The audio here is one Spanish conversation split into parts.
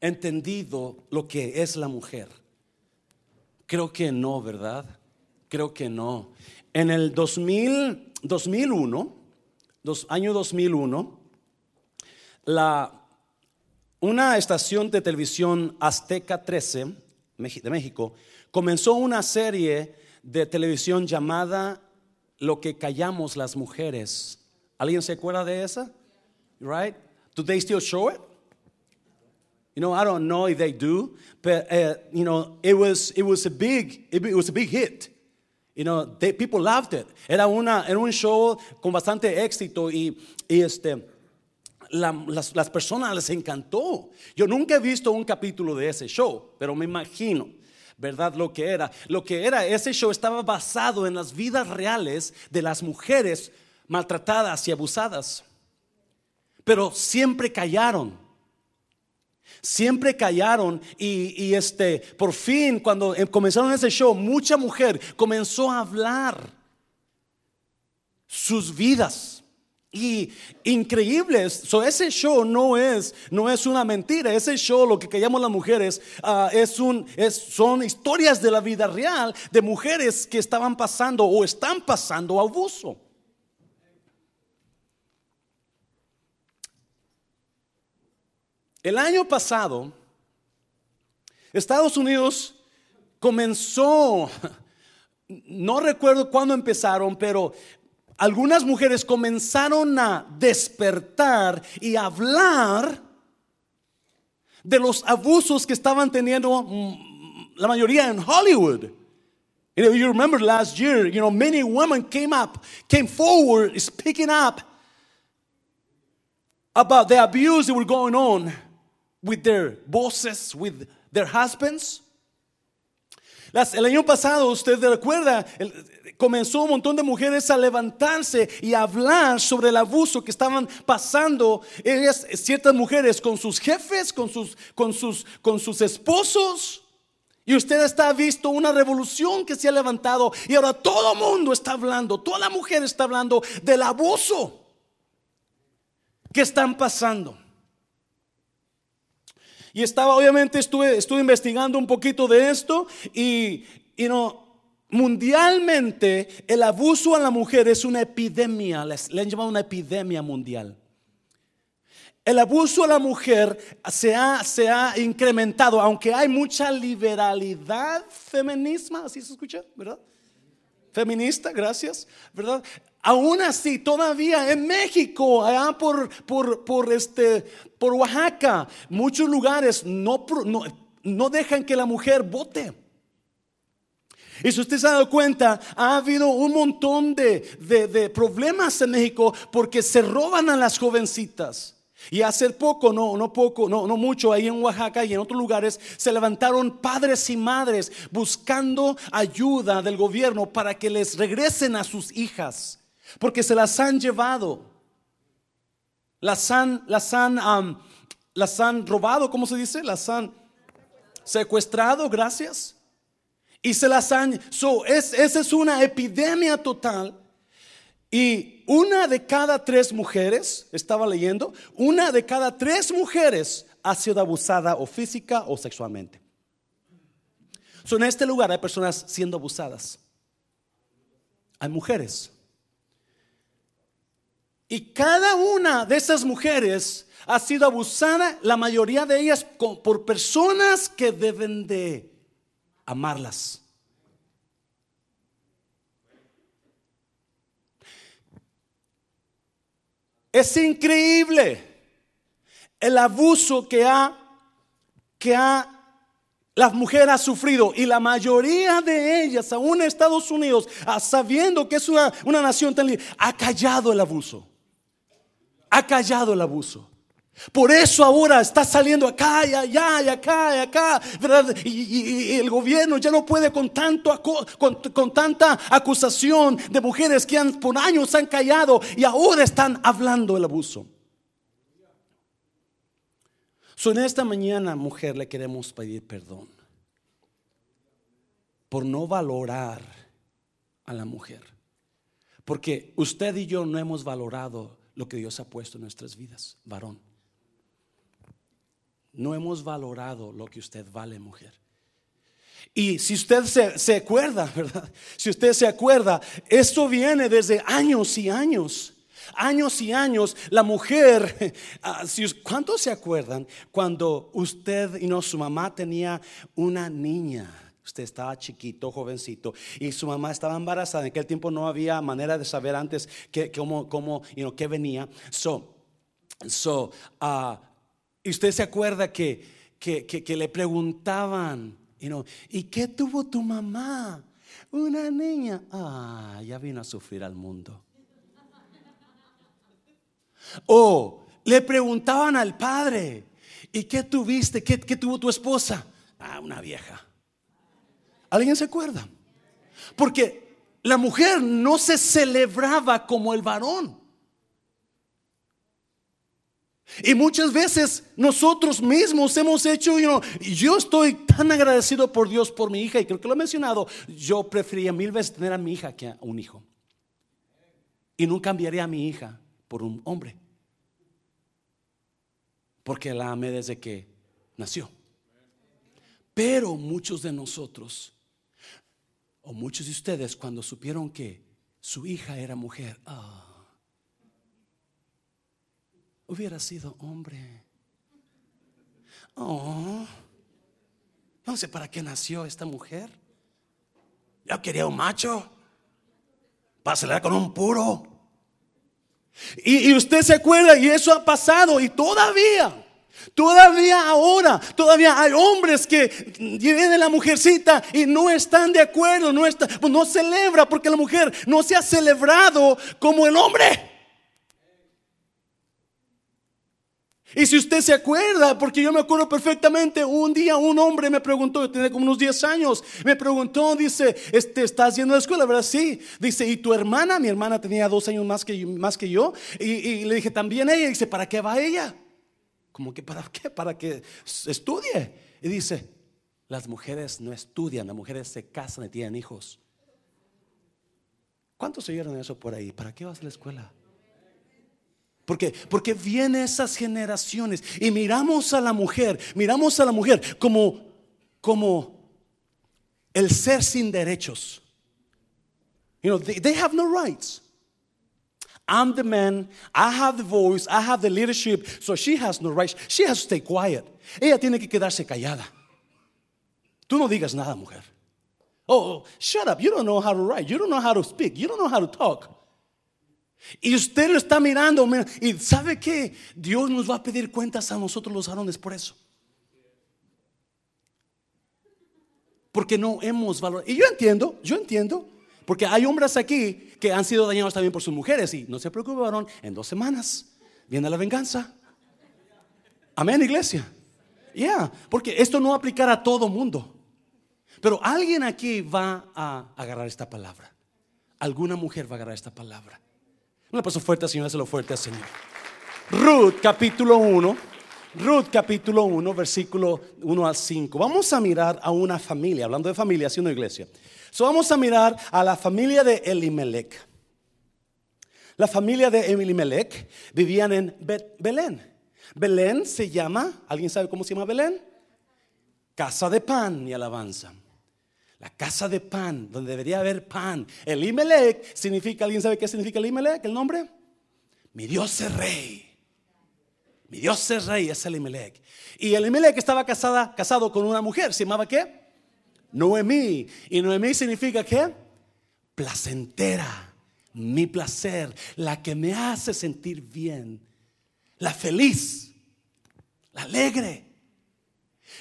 entendido lo que es la mujer? Creo que no, ¿verdad? Creo que no. En el 2000, 2001, año 2001, la, una estación de televisión Azteca 13 de México comenzó una serie de televisión llamada Lo que callamos las mujeres. ¿Alguien se acuerda de esa? Right? Do they still show it? You know, I don't know if they do, but uh, you know, it was it was a big it, hit. You know, they, people loved it. Era una era un show con bastante éxito y, y este las, las personas les encantó. Yo nunca he visto un capítulo de ese show, pero me imagino. ¿verdad? Lo que era. Lo que era, ese show estaba basado en las vidas reales de las mujeres maltratadas y abusadas. Pero siempre callaron. Siempre callaron y, este, por fin cuando em, comenzaron ese show, mucha mujer comenzó a hablar sus vidas y increíbles. So, ese show no es, no es una mentira. Ese show, lo que callamos las mujeres, ah, es un, es, son historias de la vida real de mujeres que estaban pasando o están pasando abuso. El año pasado, Estados Unidos comenzó, no recuerdo cuándo empezaron, pero algunas mujeres comenzaron a despertar y hablar de los abusos que estaban teniendo mm, la mayoría en Hollywood. You, you remember last year, you know, many women came up, came forward, speaking up about the abuse that were going on with their bosses, with their husbands. el año pasado, usted recuerda, comenzó un montón de mujeres a levantarse y a hablar sobre el abuso que estaban pasando ellas, ciertas mujeres con sus jefes, con sus, con sus, con sus esposos. Y usted está visto una revolución que se ha levantado y ahora todo el mundo está hablando, toda la mujer está hablando del abuso que están pasando. Y estaba, obviamente, estuve, estuve investigando un poquito de esto y, y no, mundialmente el abuso a la mujer es una epidemia, le han llamado una epidemia mundial. El abuso a la mujer se ha, se ha incrementado, aunque hay mucha liberalidad feminisma, así se escucha, ¿verdad? Feminista, gracias, ¿verdad? Aún así, todavía en México, allá por, por, por, este, por Oaxaca, muchos lugares no, no, dejan que la mujer vote. Y si usted se ha dado cuenta, ha habido un montón de, de, problemas en México porque se roban a las jovencitas. Y hace poco, no, no poco, no, no mucho, ahí en Oaxaca y en otros lugares, se levantaron padres y madres buscando ayuda del gobierno para que les regresen a sus hijas porque se las han llevado. Las han, las han, las han robado, ¿cómo se dice? Las han secuestrado, gracias. Y se las han... So, es, esa es una epidemia total. Y una de cada tres mujeres, estaba leyendo, una de cada tres mujeres ha sido abusada o física o sexualmente. So, en este lugar hay personas siendo abusadas. Hay mujeres y cada una de esas mujeres ha sido abusada, la mayoría de ellas por personas que deben de amarlas. Es increíble el abuso que ha que ha la mujer ha sufrido y la mayoría de ellas, aún en Estados Unidos, sabiendo que es una, una nación tan libre, ha callado el abuso ha callado el abuso. Por eso ahora está saliendo acá y allá y acá y acá, ¿verdad? Y, el gobierno ya no puede con, tanto, con, tanta acusación de mujeres que han, por años han callado y ahora están hablando el abuso. So, en esta mañana, mujer, le queremos pedir perdón por no valorar a la mujer. Porque usted y yo no hemos valorado lo que Dios ha puesto en nuestras vidas, varón. no hemos valorado lo que usted vale, mujer. Y si usted se, se, acuerda, ¿verdad? Si usted se acuerda, esto viene desde años y años. Años y años, la mujer, ah, ¿cuántos se acuerdan cuando usted y no su mamá tenía una niña? Usted estaba chiquito, jovencito, y su mamá estaba embarazada. En aquel tiempo no había manera de saber antes que, cómo, cómo, qué venía. So, so, uh, y usted se acuerda que, que, que, le preguntaban, ¿y qué tuvo tu mamá? Una niña. Ah, ya vino a sufrir al mundo. O le preguntaban al padre, ¿y qué tuviste? ¿Qué, qué tuvo tu esposa? Ah, una vieja. ¿Alguien se acuerda? Porque la mujer no se celebraba como el varón. Y muchas veces nosotros mismos hemos hecho, yo estoy tan agradecido por Dios por mi hija y creo que lo he mencionado, yo prefería mil veces tener a mi hija que a un hijo. Y no cambiaría a mi hija por un hombre. Porque la amé desde que nació. Pero muchos de nosotros o muchos de ustedes cuando supieron que su hija era mujer, ah, hubiera sido hombre. Oh, no sé para qué nació esta mujer. Yo quería un macho para acelerar con un puro. Y, y usted se acuerda, y eso ha pasado, y todavía Todavía ahora, todavía hay hombres que viene la mujercita y no están de acuerdo, no, está, pues no celebra porque la mujer no se ha celebrado como el hombre. Y si usted se acuerda, porque yo me acuerdo perfectamente, un día un hombre me preguntó, yo tenía como unos 10 años, me preguntó, dice, este, ¿estás yendo a la escuela? ¿Verdad? Sí. Dice, ¿y tu hermana? Mi hermana tenía dos años más que, más que yo. Y, y le dije, también ella. Dice, ¿para qué va ella? Como que para qué? Para que estudie. Y dice, las mujeres no estudian, las mujeres se casan y tienen hijos. ¿Cuántos oyeron eso por ahí? ¿Para qué vas a la escuela? Porque, porque vienen esas generaciones y miramos a la mujer, miramos a la mujer como, como el ser sin derechos. You know, they have no rights. I'm the man, I have the voice, I have the leadership, so she has no right. She has to stay quiet. Ella tiene que quedarse callada. Tú no digas nada, mujer. Oh, shut up. You don't know how to write. You don't know how to speak. You don't know how to talk. Y usted lo está mirando. Y sabe que Dios nos va a pedir cuentas a nosotros los varones por eso. Porque no hemos valorado. Y yo entiendo, yo entiendo. Porque hay hombres aquí que han sido dañados también por sus mujeres. Y no se preocupe, varón, en dos semanas viene la venganza. Amén, iglesia. Ya, porque esto no aplicará a todo mundo. Pero alguien aquí va a agarrar esta palabra. Alguna mujer va a agarrar esta palabra. Le paso fuerte al Señor, lo fuerte al Señor. Ruth capítulo 1. Ruth capítulo 1, versículo 1 al 5. Vamos a mirar a una familia, hablando de familia, haciendo iglesia. So vamos a mirar a la familia de Elimelech. La familia de Elimelech vivían en Belén. Belén se llama, ¿alguien sabe cómo se llama Belén? Casa de pan y alabanza. La casa de pan, donde debería haber pan. Elimelech significa, ¿alguien sabe qué significa Elimelech? ¿El nombre? Mi Dios es rey. Mi Dios es rey, es Elimelech. Y Elimelech estaba casado con una mujer, ¿se llamaba qué? Noemí. Y Noemí significa qué? Placentera, mi placer, la que me hace sentir bien, la feliz, la alegre.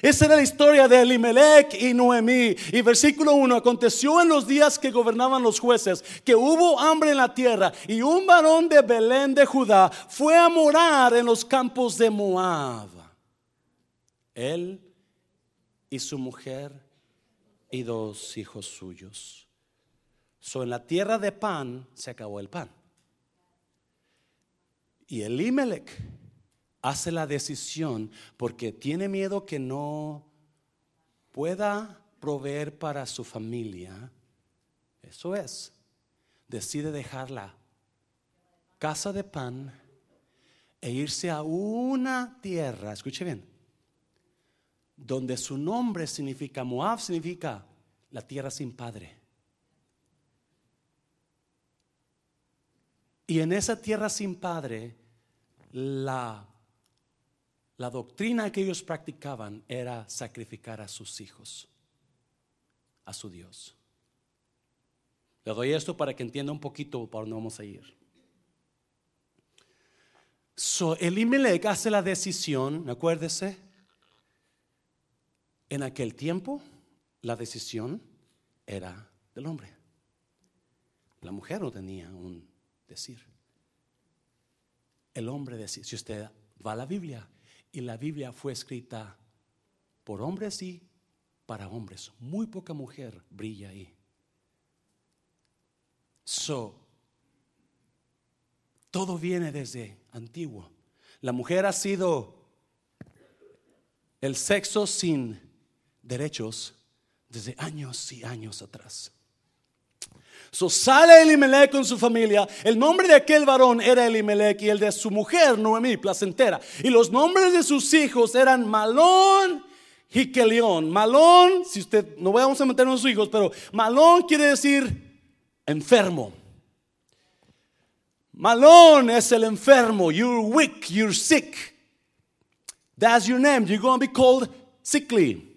Esa era la historia de Elimelech y Noemí. Y versículo 1, aconteció en los días que gobernaban los jueces que hubo hambre en la tierra y un varón de Belén de Judá fue a morar en los campos de Moab. Él y su mujer y dos hijos suyos. So, en la tierra de pan se acabó el pan. Y Elimelech hace la decisión porque tiene miedo que no pueda proveer para su familia. Eso es. Decide dejar la casa de pan e irse a una tierra, escuche bien, donde su nombre significa, Moab significa la tierra sin padre. Y en esa tierra sin padre, la, la doctrina que ellos practicaban era sacrificar a sus hijos, a su Dios. Le doy esto para que entienda un poquito para dónde vamos a ir. So, Elimelech hace la decisión, acuérdese, en aquel tiempo la decisión era del hombre. La mujer no tenía un decir. El hombre decía, si usted va a la Biblia, y la Biblia fue escrita por hombres y para hombres, muy poca mujer brilla ahí. So, todo viene desde antiguo. La mujer ha sido el sexo sin derechos desde años y años atrás. So sale Elimelech con su familia. El nombre de aquel varón era Elimelech y el de su mujer Noemí, placentera. Y los nombres de sus hijos eran Malón y Kelión. Malón, si usted, no vamos a meternos en sus hijos, pero Malón quiere decir enfermo. Malón es el enfermo. You're weak, you're sick. That's your name. You're going to be called sickly.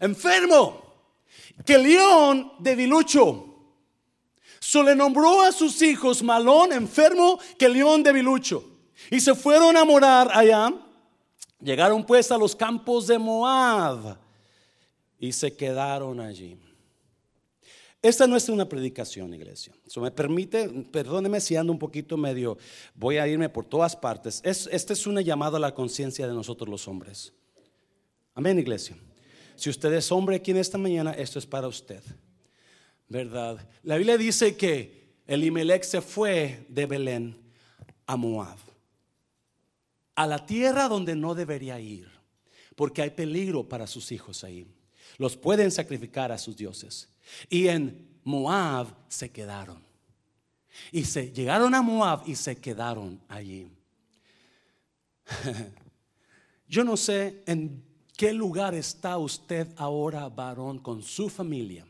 Enfermo. Kelión, debilucho. So le nombró a sus hijos Malón, enfermo, que león de Bilucho. Y se fueron a morar allá. Llegaron pues a los campos de Moab y se quedaron allí. Esta no es una predicación, iglesia. Eso me permite, perdóneme si ando un poquito medio, voy a irme por todas partes. Es, esta es una llamada a la conciencia de nosotros los hombres. Amén, iglesia. Si usted es hombre aquí en esta mañana, esto es para usted. ¿verdad? La Biblia dice que Elimelech se fue de Belén a Moab, a la tierra donde no debería ir, porque hay peligro para sus hijos ahí. Los pueden sacrificar a sus dioses. Y en Moab se quedaron. Y se llegaron a Moab y se quedaron allí. Yo no sé en qué lugar está usted ahora, varón, con su familia.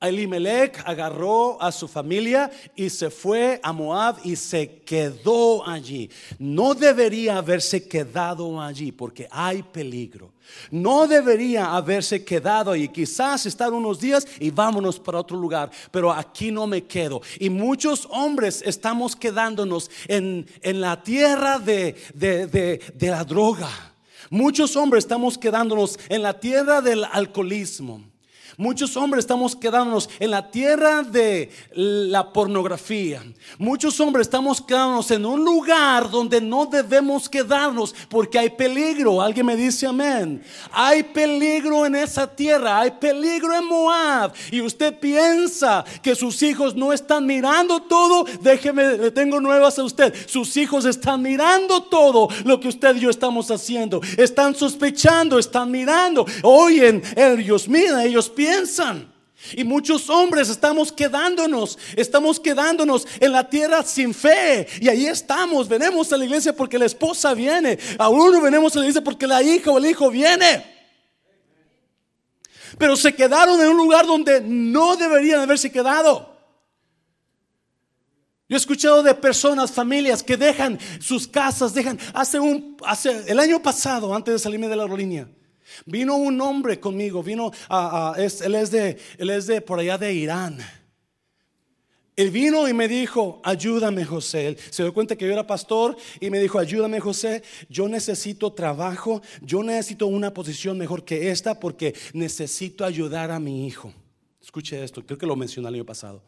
Elimelech agarró a su familia y se fue a Moab y se quedó allí. No debería haberse quedado allí porque hay peligro. No debería haberse quedado allí. Quizás estar unos días y vámonos para otro lugar, pero aquí no me quedo. Y muchos hombres estamos quedándonos en, la tierra de, de la droga. Muchos hombres estamos quedándonos en la tierra del alcoholismo. Muchos hombres estamos quedándonos en la tierra de la pornografía. Muchos hombres estamos quedándonos en un lugar donde no debemos quedarnos porque hay peligro. Alguien me dice amén. Hay peligro en esa tierra. Hay peligro en Moab. Y usted piensa que sus hijos no están mirando todo. Déjeme, le tengo nuevas a usted. Sus hijos están mirando todo lo que usted y yo estamos haciendo. Están sospechando, están mirando. Oyen, ellos miran, ellos piensan piensan. Y muchos hombres estamos quedándonos, estamos quedándonos en la tierra sin fe. Y ahí estamos, venimos a la iglesia porque la esposa viene. A uno venimos a la iglesia porque la hija o el hijo viene. Pero se quedaron en un lugar donde no deberían haberse quedado. Yo he escuchado de personas, familias que dejan sus casas, dejan, hace un, hace el año pasado, antes de salirme de la aerolínea, Vino un hombre conmigo, vino, a, él, es de, él es de por allá de Irán. Él vino y me dijo, ayúdame José. Él se dio cuenta que yo era pastor y me dijo, ayúdame José, yo necesito trabajo, yo necesito una posición mejor que esta porque necesito ayudar a mi hijo. Escuche esto, creo que lo mencioné el año pasado.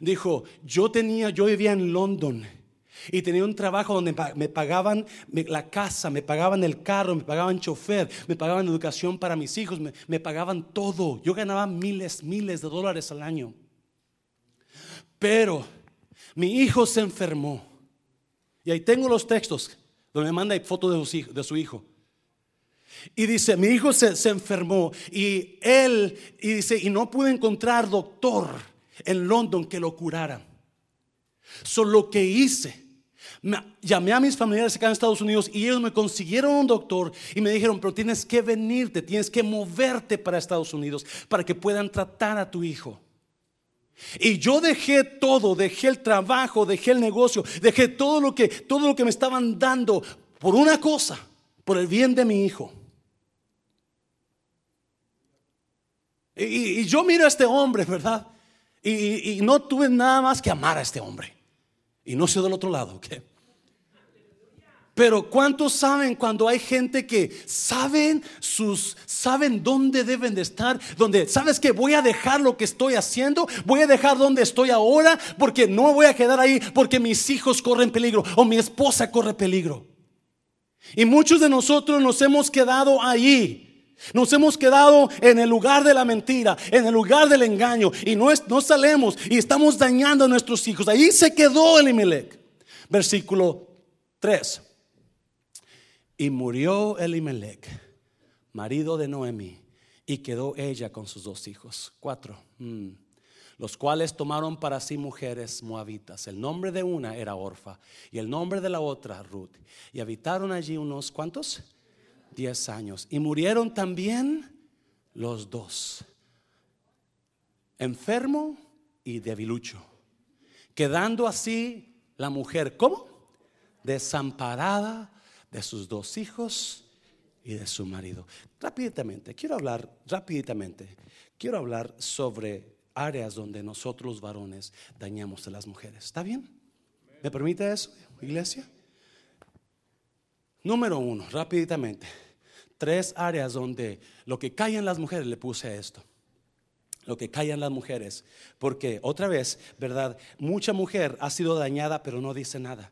Dijo, yo tenía, yo vivía en London y tenía un trabajo donde me pagaban la casa, me pagaban el carro, me pagaban chofer, me pagaban educación para mis hijos, me, pagaban todo. Yo ganaba miles, miles de dólares al año. Pero mi hijo se enfermó. Y ahí tengo los textos donde me manda fotos de su hijo. Y dice, mi hijo se, se, enfermó y él, y dice, y no pude encontrar doctor en London que lo curara. Solo lo que hice llamé a mis familiares acá en Estados Unidos y ellos me consiguieron un doctor y me dijeron, pero tienes que venirte, tienes que moverte para Estados Unidos para que puedan tratar a tu hijo. Y yo dejé todo, dejé el trabajo, dejé el negocio, dejé todo lo que todo lo que me estaban dando por una cosa, por el bien de mi hijo. Y, yo miro a este hombre, ¿verdad? Y, y, no tuve nada más que amar a este hombre. Y no soy del otro lado, ¿ok? Pero ¿cuántos saben cuando hay gente que saben sus saben dónde deben de estar? Donde sabes que voy a dejar lo que estoy haciendo, voy a dejar donde estoy ahora porque no voy a quedar ahí porque mis hijos corren peligro o mi esposa corre peligro. Y muchos de nosotros nos hemos quedado ahí. Nos hemos quedado en el lugar de la mentira, en el lugar del engaño y no, es, no salemos y estamos dañando a nuestros hijos. Ahí se quedó Elimelech. Versículo 3. Y murió Elimelech, marido de Noemi, y quedó ella con sus dos hijos. Cuatro. Mm. Los cuales tomaron para sí mujeres moabitas. El nombre de una era Orfa y el nombre de la otra Ruth. Y habitaron allí unos cuantos? Diez años. Y murieron también los dos. Enfermo y debilucho. Quedando así la mujer, ¿cómo? Desamparada de sus dos hijos y de su marido. Rápidamente, quiero hablar, rápidamente, quiero hablar sobre áreas donde nosotros varones dañamos a las mujeres. ¿Está bien? ¿Me permite eso, iglesia? Número uno, rápidamente. Tres áreas donde lo que callan las mujeres, le puse esto. Lo que callan las mujeres. Porque otra vez, ¿verdad? Mucha mujer ha sido dañada pero no dice nada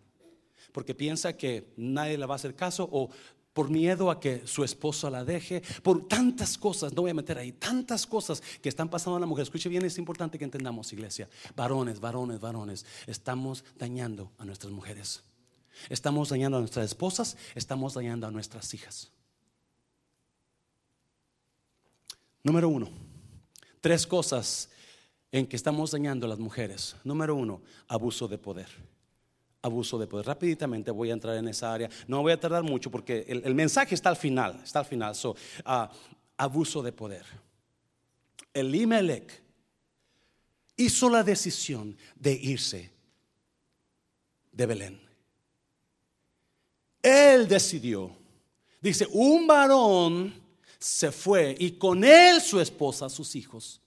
porque piensa que nadie le va a hacer caso o por miedo a que su esposo la deje, por tantas cosas, no voy a meter ahí, tantas cosas que están pasando a la mujer. Escuche bien, es importante que entendamos, iglesia. Varones, varones, varones, estamos dañando a nuestras mujeres. Estamos dañando a nuestras esposas, estamos dañando a nuestras hijas. Número uno, tres cosas en que estamos dañando a las mujeres. Número uno, abuso de poder abuso de poder. Rápidamente voy a entrar en esa área. No voy a tardar mucho porque el, mensaje está al final. Está al final. So, ah, abuso de poder. Elimelech hizo la decisión de irse de Belén. Él decidió. Dice, un varón se fue y con él su esposa, sus hijos.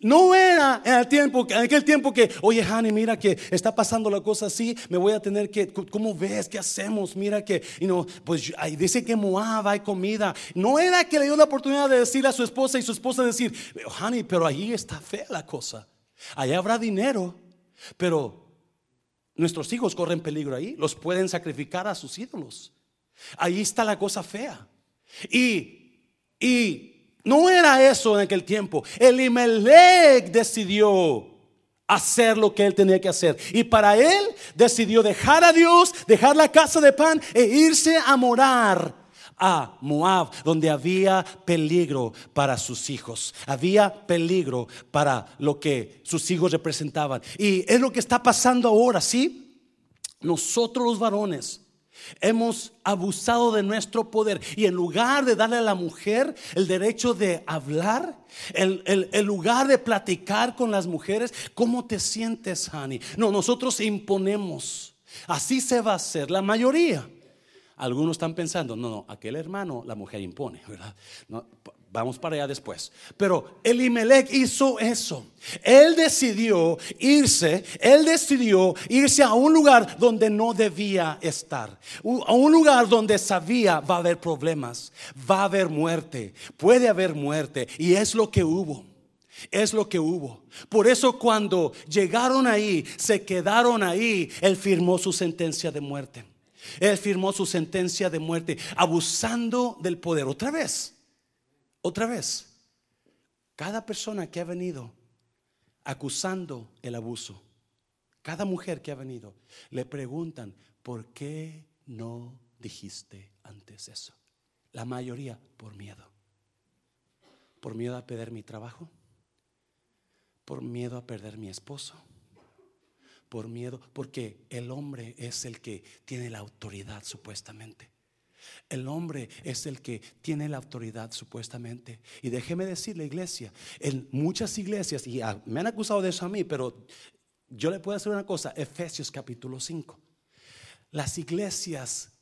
No era en, el tiempo, en aquel tiempo que, oye, Hani, mira que está pasando la cosa así, me voy a tener que, ¿cómo ves? ¿Qué hacemos? Mira que, y no, pues ahí dice que Moab hay comida. No era que le dio la oportunidad de decir a su esposa y su esposa decir, Hani, pero ahí está fea la cosa. Allá habrá dinero, pero nuestros hijos corren peligro ahí, los pueden sacrificar a sus ídolos. Ahí está la cosa fea. Y, y no era eso en aquel tiempo. Elimelech decidió hacer lo que él tenía que hacer. Y para él decidió dejar a Dios, dejar la casa de pan e irse a morar a Moab, donde había peligro para sus hijos. Había peligro para lo que sus hijos representaban. Y es lo que está pasando ahora, ¿sí? Nosotros los varones Hemos abusado de nuestro poder y en lugar de darle a la mujer el derecho de hablar, el, lugar de platicar con las mujeres, ¿cómo te sientes, Hani? No, nosotros imponemos. Así se va a hacer la mayoría. Algunos están pensando, no, no, aquel hermano, la mujer impone, ¿verdad? No, Vamos para allá después. Pero Elimelech hizo eso. Él decidió irse, él decidió irse a un lugar donde no debía estar. A un lugar donde sabía va a haber problemas, va a haber muerte, puede haber muerte. Y es lo que hubo. Es lo que hubo. Por eso cuando llegaron ahí, se quedaron ahí, él firmó su sentencia de muerte. Él firmó su sentencia de muerte, abusando del poder. Otra vez. Otra vez, cada persona que ha venido acusando el abuso, cada mujer que ha venido, le preguntan, ¿por qué no dijiste antes eso? La mayoría por miedo. Por miedo a perder mi trabajo. Por miedo a perder mi esposo. por miedo, porque el hombre es el que tiene la autoridad supuestamente. El hombre es el que tiene la autoridad supuestamente. Y déjeme decirle, iglesia, en muchas iglesias, y me han acusado de eso a mí, pero yo le puedo decir una cosa, Efesios capítulo 5. Las iglesias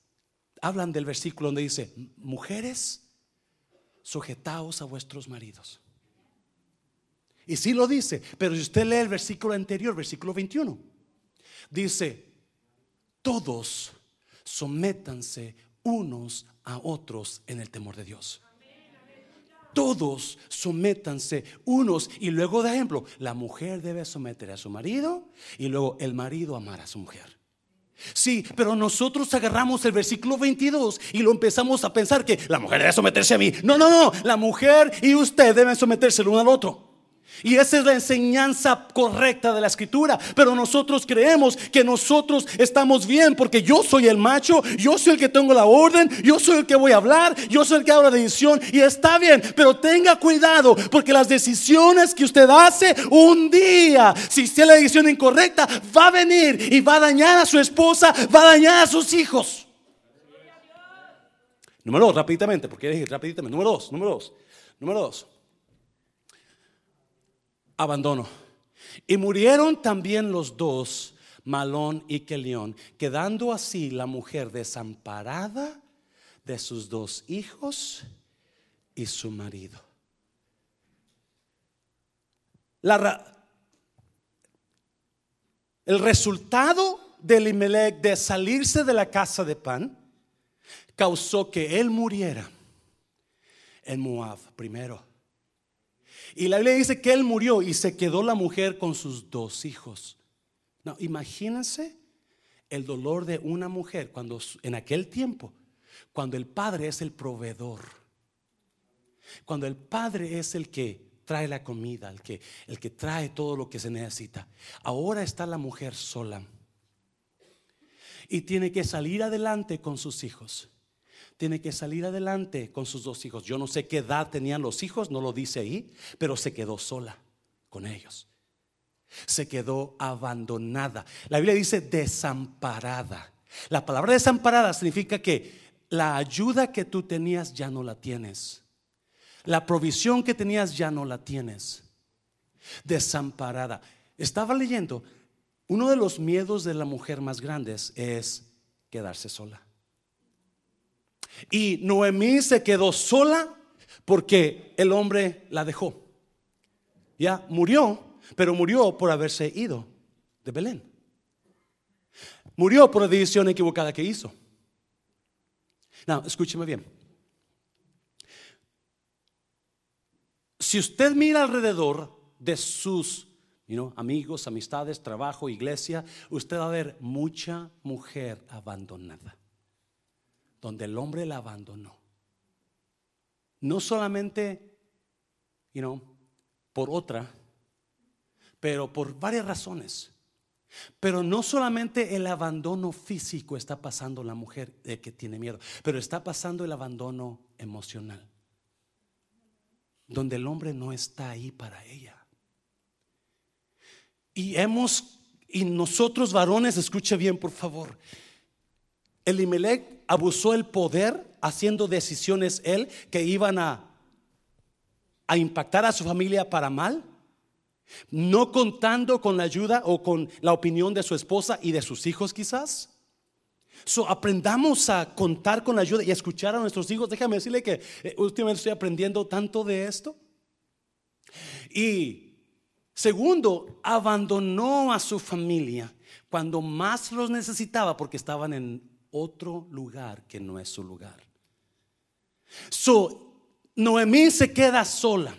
hablan del versículo donde dice, mujeres, sujetaos a vuestros maridos. Y sí lo dice, pero si usted lee el versículo anterior, versículo 21, dice, todos sométanse unos a otros en el temor de Dios. Todos sométanse unos y luego de ejemplo, la mujer debe someter a su marido y luego el marido amar a su mujer. Sí, pero nosotros agarramos el versículo 22 y lo empezamos a pensar que la mujer debe someterse a mí. No, no, no, la mujer y usted deben someterse el uno al otro. Y esa es la enseñanza correcta de la escritura. Pero nosotros creemos que nosotros estamos bien porque yo soy el macho, yo soy el que tengo la orden, yo soy el que voy a hablar, yo soy el que habla de decisión y está bien. Pero tenga cuidado porque las decisiones que usted hace un día, si es la decisión incorrecta, va a venir y va a dañar a su esposa, va a dañar a sus hijos. Número dos, rápidamente, porque dije rápidamente. Número dos, número dos, número dos abandono. Y murieron también los dos, Malón y Kelión, quedando así la mujer desamparada de sus dos hijos y su marido. el resultado de Elimelech de salirse de la casa de pan causó que él muriera en Moab primero. Y la Biblia dice que él murió y se quedó la mujer con sus dos hijos. No, imagínense el dolor de una mujer cuando en aquel tiempo, cuando el padre es el proveedor, cuando el padre es el que trae la comida, el que, el que trae todo lo que se necesita. Ahora está la mujer sola y tiene que salir adelante con sus hijos tiene que salir adelante con sus dos hijos. Yo no sé qué edad tenían los hijos, no lo dice ahí, pero se quedó sola con ellos. Se quedó abandonada. La Biblia dice desamparada. La palabra desamparada significa que la ayuda que tú tenías ya no la tienes. La provisión que tenías ya no la tienes. Desamparada. Estaba leyendo, uno de los miedos de la mujer más grandes es quedarse sola. Y Noemí se quedó sola porque el hombre la dejó. Ya murió, pero murió por haberse ido de Belén. Murió por la decisión equivocada que hizo. No, escúcheme bien. Si usted mira alrededor de sus amigos, amistades, trabajo, iglesia, usted va a ver mucha mujer abandonada donde el hombre la abandonó. No solamente, you know, por otra, pero por varias razones. Pero no solamente el abandono físico está pasando la mujer que tiene miedo, pero está pasando el abandono emocional, donde el hombre no está ahí para ella. Y hemos, y nosotros varones, escuche bien por favor, Elimelech abusó el poder haciendo decisiones él que iban a, a impactar a su familia para mal, no contando con la ayuda o con la opinión de su esposa y de sus hijos quizás. So, aprendamos a contar con la ayuda y a escuchar a nuestros hijos. Déjame decirle que eh, últimamente estoy aprendiendo tanto de esto. Y segundo, abandonó a su familia cuando más los necesitaba porque estaban en otro lugar que no es su lugar. So, Noemí se queda sola.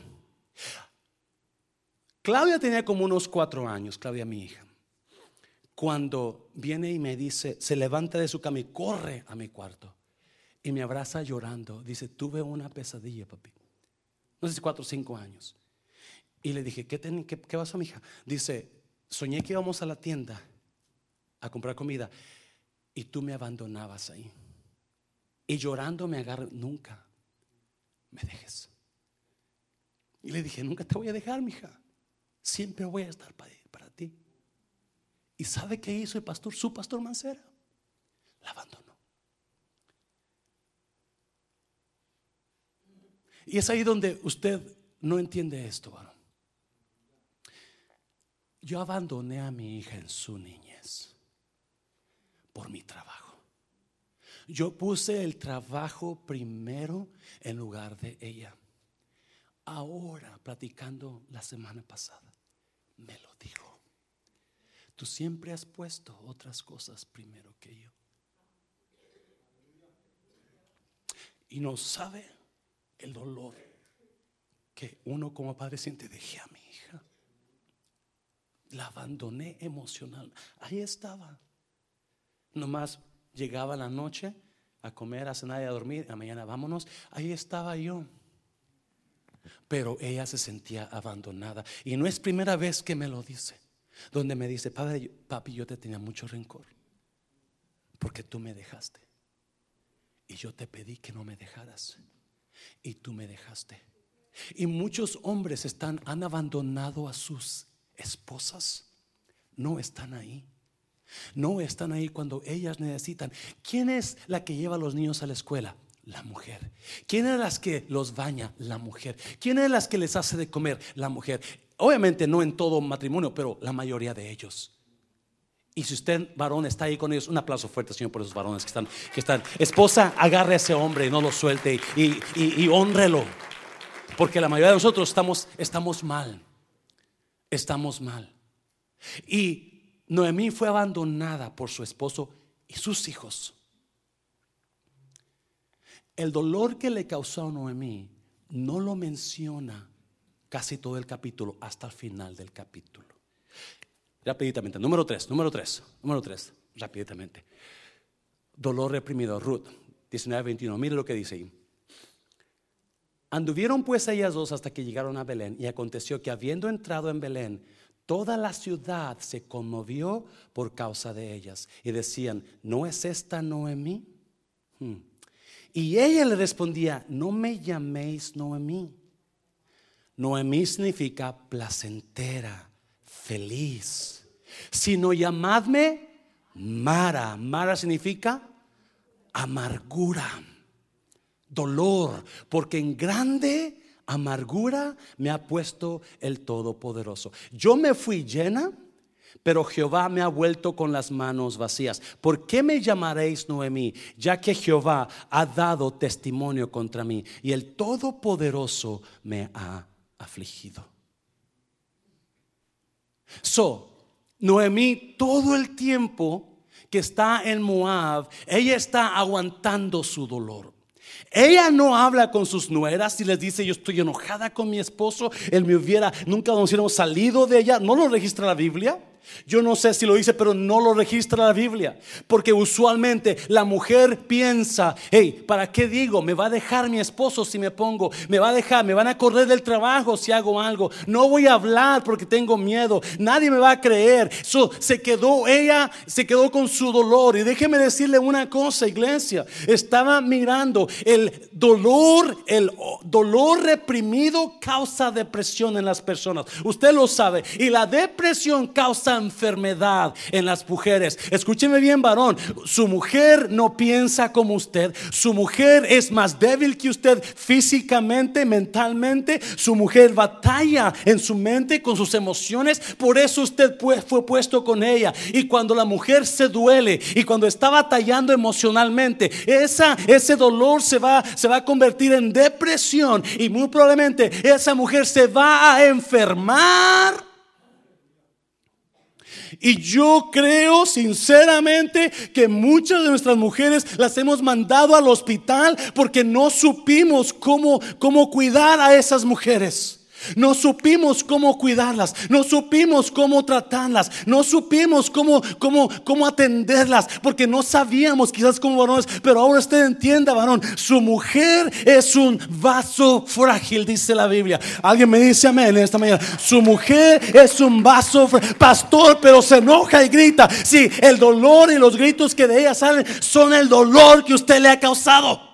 Claudia tenía como unos cuatro años, Claudia mi hija, cuando viene y me dice, se levanta de su cama y corre a mi cuarto y me abraza llorando. Dice, tuve una pesadilla, papi. No sé si cuatro o cinco años. Y le dije, ¿qué, qué, qué pasó, mi hija? Dice, soñé que íbamos a la tienda a comprar comida y tú me abandonabas ahí. Y llorando me agarré, nunca me dejes. Y le dije, nunca te voy a dejar, mija. Siempre voy a estar para, para ti. ¿Y sabe qué hizo el pastor? Su pastor Mancera. La abandonó. Y es ahí donde usted no entiende esto, varón. Yo abandoné a mi hija en su niñez por mi trabajo. Yo puse el trabajo primero en lugar de ella. Ahora, platicando la semana pasada, me lo dijo. Tú siempre has puesto otras cosas primero que yo. Y no sabe el dolor que uno como padre siente. Dejé a mi hija. La abandoné emocional. Ahí estaba. Nomás llegaba la noche a comer, a cenar y a dormir. A mañana vámonos. Ahí estaba yo. Pero ella se sentía abandonada. Y no es primera vez que me lo dice. Donde me dice, padre, papi, yo te tenía mucho rencor. Porque tú me dejaste. Y yo te pedí que no me dejaras. Y tú me dejaste. Y muchos hombres están, han abandonado a sus esposas. No están ahí. No están ahí cuando ellas necesitan. ¿Quién es la que lleva a los niños a la escuela? La mujer. ¿Quién es la que los baña? La mujer. ¿Quién es la que les hace de comer? La mujer. Obviamente no en todo matrimonio, pero la mayoría de ellos. Y si usted, varón, está ahí con ellos, un aplauso fuerte, Señor, por esos varones que están, que están. Esposa, agarre a ese hombre y no lo suelte y, y, honrelo. Porque la mayoría de nosotros estamos, estamos mal. Estamos mal. Y Noemí fue abandonada por su esposo y sus hijos. El dolor que le causó a Noemí no lo menciona casi todo el capítulo hasta el final del capítulo. Rapiditamente, número tres, número tres, número tres, rapiditamente. Dolor reprimido, Ruth 19-21, mire lo que dice ahí. Anduvieron pues ellas dos hasta que llegaron a Belén y aconteció que habiendo entrado en Belén, toda la ciudad se conmovió por causa de ellas y decían, ¿no es esta Noemí? Hmm. Y ella le respondía, no me llaméis Noemí. Noemí significa placentera, feliz, sino llamadme Mara. Mara significa amargura, dolor, porque en grande amargura me ha puesto el Todopoderoso. Yo me fui llena pero Jehová me ha vuelto con las manos vacías. ¿Por qué me llamaréis Noemí? Ya que Jehová ha dado testimonio contra mí y el Todopoderoso me ha afligido. So, Noemí todo el tiempo que está en Moab, ella está aguantando su dolor. Ella no habla con sus nueras y les dice, yo estoy enojada con mi esposo, él me hubiera, nunca nos hubiéramos salido de ella. No lo registra la Biblia. Yo no sé si lo dice, pero no lo registra la Biblia. Porque usualmente la mujer piensa, hey, ¿para qué digo? Me va a dejar mi esposo si me pongo, me va a dejar, me van a correr del trabajo si hago algo. No voy a hablar porque tengo miedo. Nadie me va a creer. se quedó, ella se quedó con su dolor. Y déjeme decirle una cosa, iglesia. Estaba mirando el dolor, el dolor reprimido causa depresión en las personas. Usted lo sabe. Y la depresión causa enfermedad en las mujeres. Escúcheme bien, varón. Su mujer no piensa como usted. Su mujer es más débil que usted físicamente, mentalmente. Su mujer batalla en su mente con sus emociones. Por eso usted fue puesto con ella. Y cuando la mujer se duele y cuando está batallando emocionalmente, esa, ese dolor se va, se va a convertir en depresión. Y muy probablemente esa mujer se va a enfermar y yo creo sinceramente que muchas de nuestras mujeres las hemos mandado al hospital porque no supimos cómo, cómo cuidar a esas mujeres. No supimos cómo cuidarlas, no supimos cómo tratarlas, no supimos cómo, cómo, cómo atenderlas, porque no sabíamos quizás como varones, pero ahora usted entienda, varón, su mujer es un vaso frágil, dice la Biblia. Alguien me dice amén esta mañana, su mujer es un vaso frágil, pastor, pero se enoja y grita. Sí, el dolor y los gritos que de ella salen son el dolor que usted le ha causado.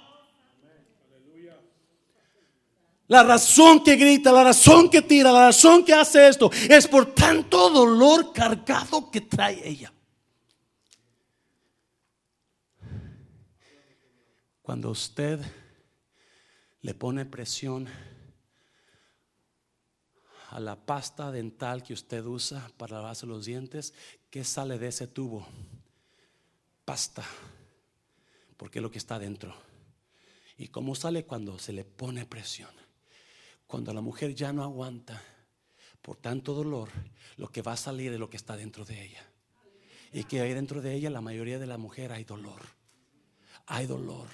La razón que grita, la razón que tira, la razón que hace esto es por tanto dolor cargado que trae ella. Cuando usted le pone presión a la pasta dental que usted usa para lavarse los dientes, ¿qué sale de ese tubo? Pasta, porque es lo que está dentro. ¿Y cómo sale cuando se le pone presión? Cuando la mujer ya no aguanta por tanto dolor, lo que va a salir es lo que está dentro de ella. Y que hay dentro de ella, la mayoría de la mujer hay dolor. Hay dolor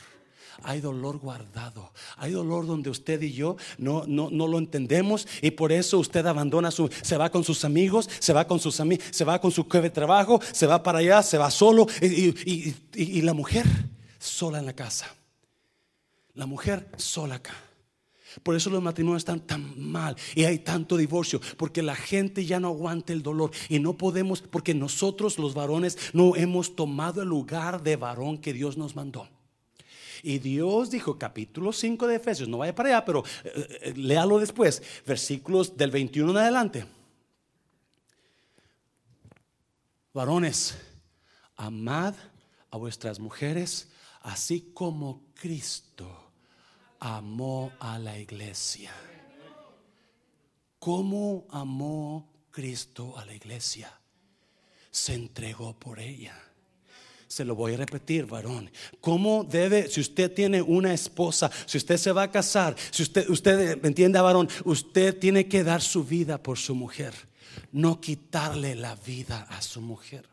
hay dolor guardado. Hay dolor donde usted y yo no, no, no lo entendemos y por eso usted abandona su, se va con sus amigos, se va con sus amigos, se va con su de trabajo, se va para allá, se va solo y, y la mujer sola en la casa. La mujer sola acá. Por eso los matrimonios están tan mal y hay tanto divorcio, porque la gente ya no aguanta el dolor y no podemos, porque nosotros los varones no hemos tomado el lugar de varón que Dios nos mandó. Y Dios dijo, capítulo 5 de Efesios, no vaya para allá, pero eh, eh, léalo después, versículos del 21 en adelante. Varones, amad a vuestras mujeres, así como Cristo amó a la iglesia. ¿Cómo amó Cristo a la iglesia? Se entregó por ella. Se lo voy a repetir, varón. ¿Cómo debe, si usted tiene una esposa, si usted se va a casar, si usted, usted me entiende, varón, usted tiene que dar su vida por su mujer, no quitarle la vida a su mujer.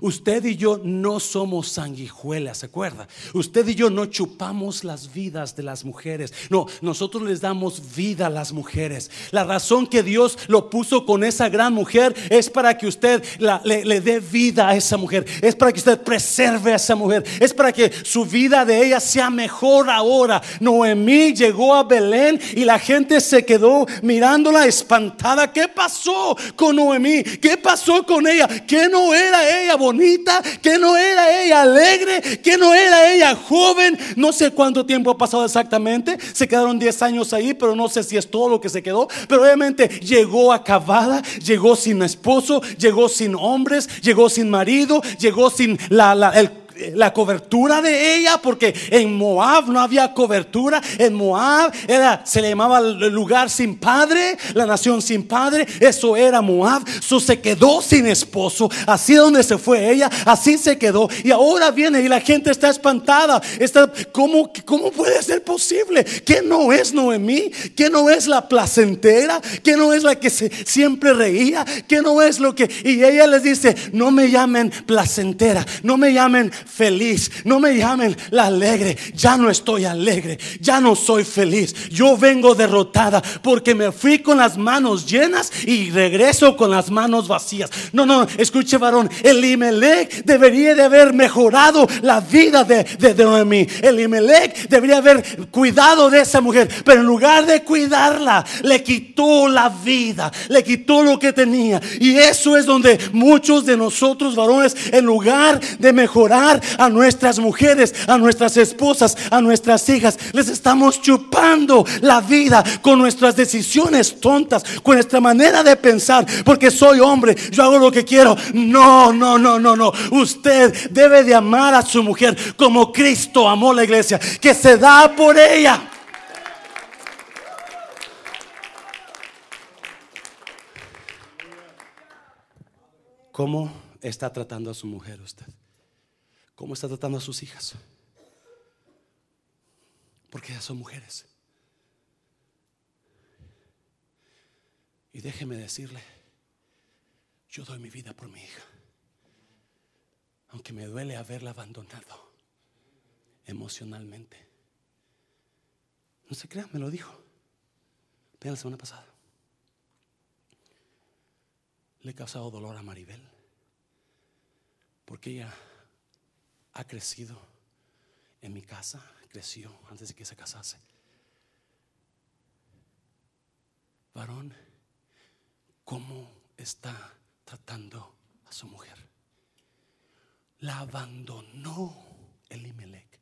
Usted y yo no somos sanguijuelas, ¿se acuerda? Usted y yo no chupamos las vidas de las mujeres. No, nosotros les damos vida a las mujeres. La razón que Dios lo puso con esa gran mujer es para que usted le, dé vida a esa mujer. Es para que usted preserve a esa mujer. Es para que su vida de ella sea mejor ahora. Noemí llegó a Belén y la gente se quedó mirándola espantada. ¿Qué pasó con Noemí? ¿Qué pasó con ella? ¿Qué no era ella? Bonita, que no era ella alegre, que no era ella joven. No sé cuánto tiempo ha pasado exactamente. Se quedaron 10 años ahí, pero no sé si es todo lo que se quedó. Pero obviamente llegó acabada, llegó sin esposo, llegó sin hombres, llegó sin marido, llegó sin la, la, el la cobertura de ella, porque en Moab no había cobertura. En Moab era, se le llamaba el lugar sin padre, la nación sin padre. Eso era Moab. Eso se quedó sin esposo. Así donde se fue ella, así se quedó. Y ahora viene y la gente está espantada. Está, ¿cómo, ¿Cómo puede ser posible? Que no es Noemí, que no es la placentera, que no es la que se, siempre reía, que no es lo que. Y ella les dice: No me llamen placentera, no me llamen feliz. No me llamen la alegre. Ya no estoy alegre. Ya no soy feliz. Yo vengo derrotada porque me fui con las manos llenas y regreso con las manos vacías. No, no, escuche varón. El Imelec debería de haber mejorado la vida de, de, de Noemí. El Imelec debería haber cuidado de esa mujer. Pero en lugar de cuidarla, le quitó la vida. Le quitó lo que tenía. Y eso es donde muchos de nosotros varones, en lugar de mejorar, a nuestras mujeres, a nuestras esposas, a nuestras hijas. Les estamos chupando la vida con nuestras decisiones tontas, con nuestra manera de pensar, porque soy hombre, yo hago lo que quiero. No, no, no, no, no. Usted debe de amar a su mujer como Cristo amó la iglesia, que se da por ella. ¿Cómo está tratando a su mujer usted? Cómo está tratando a sus hijas. Porque ellas son mujeres. Y déjeme decirle, yo doy mi vida por mi hija. Aunque me duele haberla abandonado emocionalmente. No se crea, me lo dijo. Vean la semana pasada. Le he causado dolor a Maribel. Porque ella ha crecido en mi casa, creció antes de que se casase. Varón, ¿cómo está tratando a su mujer? La abandonó Elimelech,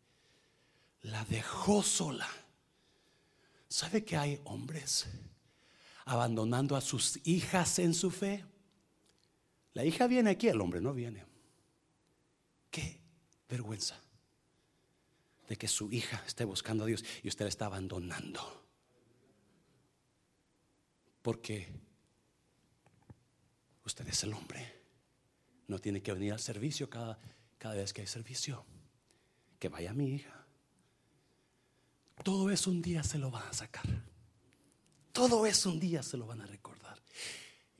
la dejó sola, ¿Sabe que hay hombres abandonando a sus hijas en su fe? La hija viene aquí, el hombre no viene. Qué vergüenza de que su hija esté buscando a Dios y usted la está abandonando. Porque usted es el hombre. No tiene que venir al servicio cada, cada vez que hay servicio. Que vaya mi hija. Todo eso un día se lo van a sacar. Todo eso un día se lo van a recordar.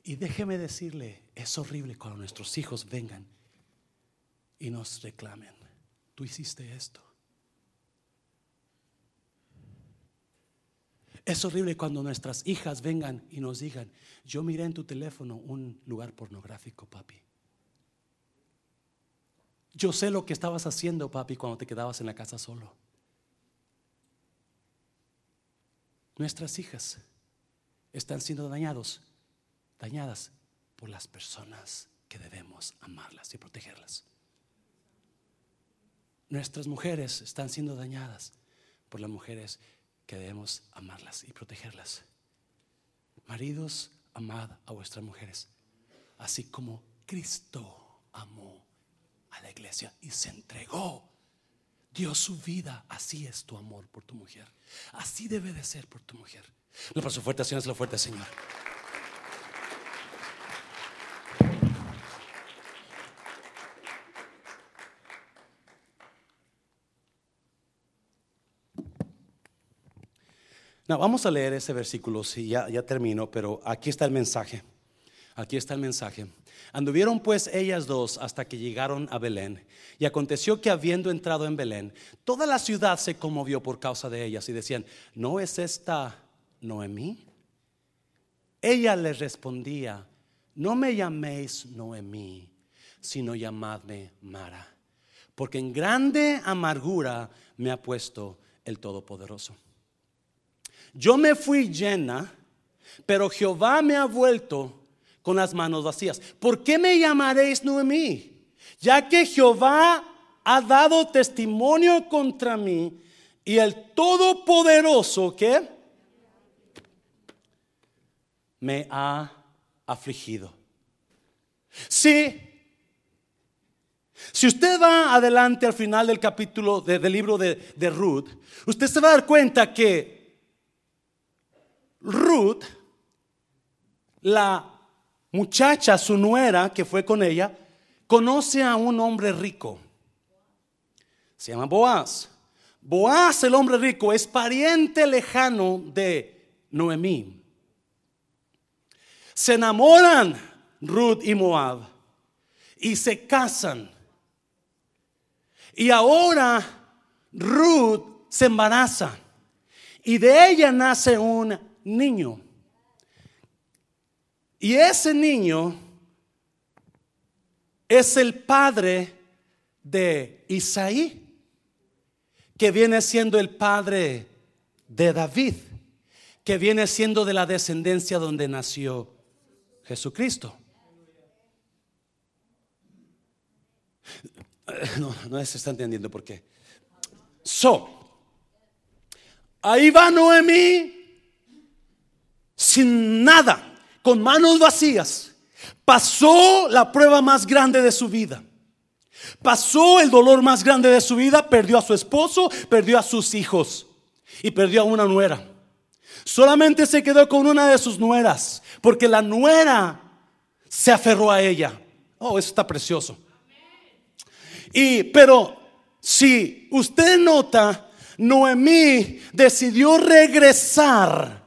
Y déjeme decirle, es horrible cuando nuestros hijos vengan y nos reclamen, tú hiciste esto. Es horrible cuando nuestras hijas vengan y nos digan, yo miré en tu teléfono un lugar pornográfico, papi. Yo sé lo que estabas haciendo, papi, cuando te quedabas en la casa solo. Nuestras hijas están siendo dañados, dañadas por las personas que debemos amarlas y protegerlas. Nuestras mujeres están siendo dañadas por las mujeres que debemos amarlas y protegerlas. Maridos, amad a vuestras mujeres, así como Cristo amó a la iglesia y se entregó. Dio su vida. Así es tu amor por tu mujer. Así debe de ser por tu mujer. No su fuerte, Señor, es lo fuerte, Señor. No, vamos a leer ese versículo, sí, ya, ya termino, pero aquí está el mensaje. Aquí está el mensaje. Anduvieron pues ellas dos hasta que llegaron a Belén. Y aconteció que habiendo entrado en Belén, toda la ciudad se conmovió por causa de ellas y decían, ¿no es esta Noemí? Ella les respondía, no me llaméis Noemí, sino llamadme Mara, porque en grande amargura me ha puesto el Todopoderoso. Yo me fui llena, pero Jehová me ha vuelto con las manos vacías. ¿Por qué me llamaréis Noemí? Ya que Jehová ha dado testimonio contra mí y el Todopoderoso que me ha afligido. Sí. Si usted va adelante al final del capítulo del libro de, de Ruth, usted se va a dar cuenta que Ruth, la muchacha, su nuera, que fue con ella, conoce a un hombre rico. Se llama Boaz. Boaz, el hombre rico, es pariente lejano de Noemí. Se enamoran Ruth y Moab y se casan. Y ahora Ruth se embaraza y de ella nace un niño. Y ese niño es el padre de Isaí, que viene siendo el padre de David, que viene siendo de la descendencia donde nació Jesucristo. No, no se está entendiendo por qué. So, ahí va Noemí sin nada con manos vacías, pasó la prueba más grande de su vida. Pasó el dolor más grande de su vida, perdió a su esposo, perdió a sus hijos y perdió a una nuera. Solamente se quedó con una de sus nueras, porque la nuera se aferró a ella. Oh, eso está precioso. Y pero si usted nota, Noemí decidió regresar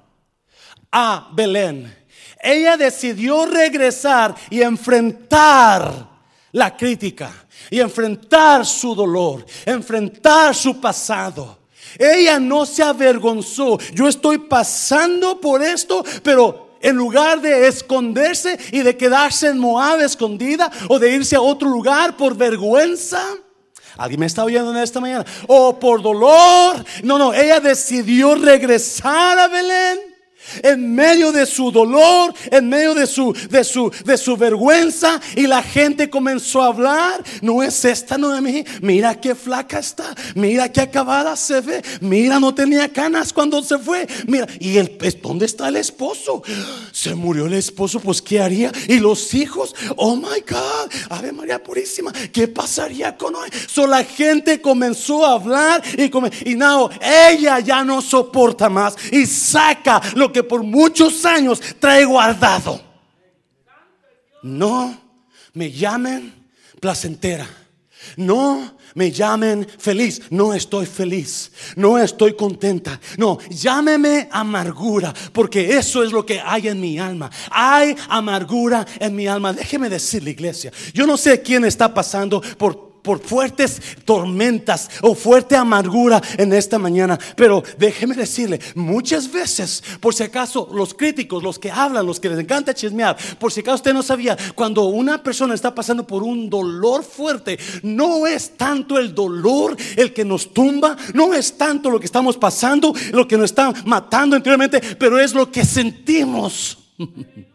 a Belén ella decidió regresar y enfrentar la crítica y enfrentar su dolor, enfrentar su pasado. Ella no se avergonzó. Yo estoy pasando por esto, pero en lugar de esconderse y de quedarse en Moab escondida o de irse a otro lugar por vergüenza, alguien me está oyendo en esta mañana, o por dolor, no, no, ella decidió regresar a Belén en medio de su dolor, en medio de su, de su, de su vergüenza. Y la gente comenzó a hablar. No es esta Noemí. Mira qué flaca está. Mira qué acabada se ve. Mira, no tenía canas cuando se fue. Mira, y el, ¿dónde está el esposo? Se murió el esposo, pues ¿qué haría? Y los hijos, oh my God, Ave María Purísima, ¿qué pasaría con hoy? So la gente comenzó a hablar y, y no, ella ya no soporta más y saca lo que por muchos años trae guardado. No me llamen placentera. No me llamen feliz. No estoy feliz. No estoy contenta. No, llámeme amargura. Porque eso es lo que hay en mi alma. Hay amargura en mi alma. Déjeme decirle, iglesia. Yo no sé quién está pasando por por fuertes tormentas o fuerte amargura en esta mañana. Pero déjeme decirle, muchas veces, por si acaso, los críticos, los que hablan, los que les encanta chismear, por si acaso usted no sabía, cuando una persona está pasando por un dolor fuerte, no es tanto el dolor el que nos tumba, no es tanto lo que estamos pasando, lo que nos está matando interiormente, pero es lo que sentimos.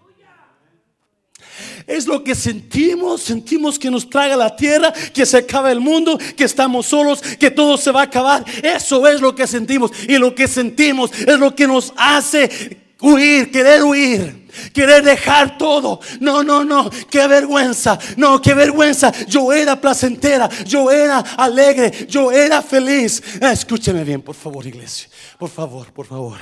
Es lo que sentimos. Sentimos que nos traga la tierra, que se acaba el mundo, que estamos solos, que todo se va a acabar. Eso es lo que sentimos. Y lo que sentimos es lo que nos hace huir, querer huir. Querer dejar todo. No, no, no. Qué vergüenza. No, qué vergüenza. Yo era placentera. Yo era alegre. Yo era feliz. Escúcheme bien, por favor, iglesia. Por favor, por favor.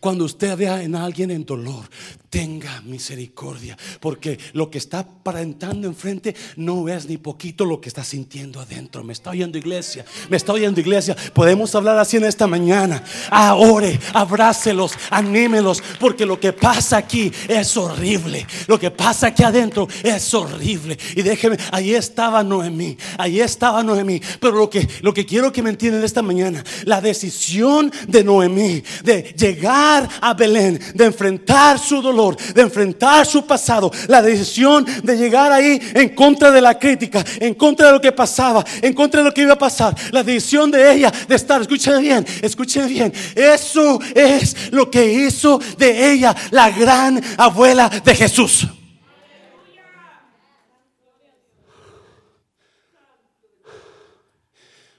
Cuando usted vea en alguien en dolor, tenga misericordia, porque lo que está aparentando enfrente no es ni poquito lo que está sintiendo adentro. Me está oyendo iglesia, me está oyendo iglesia. Podemos hablar así en esta mañana. Ahora, abrácelos, anímelos, porque lo que pasa aquí es horrible. Lo que pasa aquí adentro es horrible. Y déjeme, ahí estaba Noemí, ahí estaba Noemí. Pero lo que, lo que quiero que me entiendan esta mañana, la decisión de Noemí de llegar a Belén, de enfrentar su dolor de enfrentar su pasado, la decisión de llegar ahí en contra de la crítica, en contra de lo que pasaba, en contra de lo que iba a pasar, la decisión de ella de estar, escuchen bien, escuchen bien, eso es lo que hizo de ella la gran abuela de Jesús.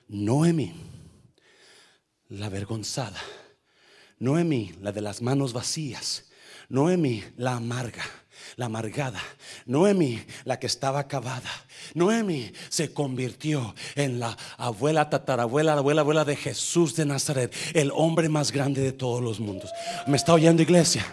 Noemi, la avergonzada. Noemi, la de las manos vacías. Noemi, la amarga, la amargada. Noemi, la que estaba acabada. Noemi se convirtió en la abuela, tatarabuela, la abuela, abuela de Jesús de Nazaret, el hombre más grande de todos los mundos. ¿Me está oyendo iglesia?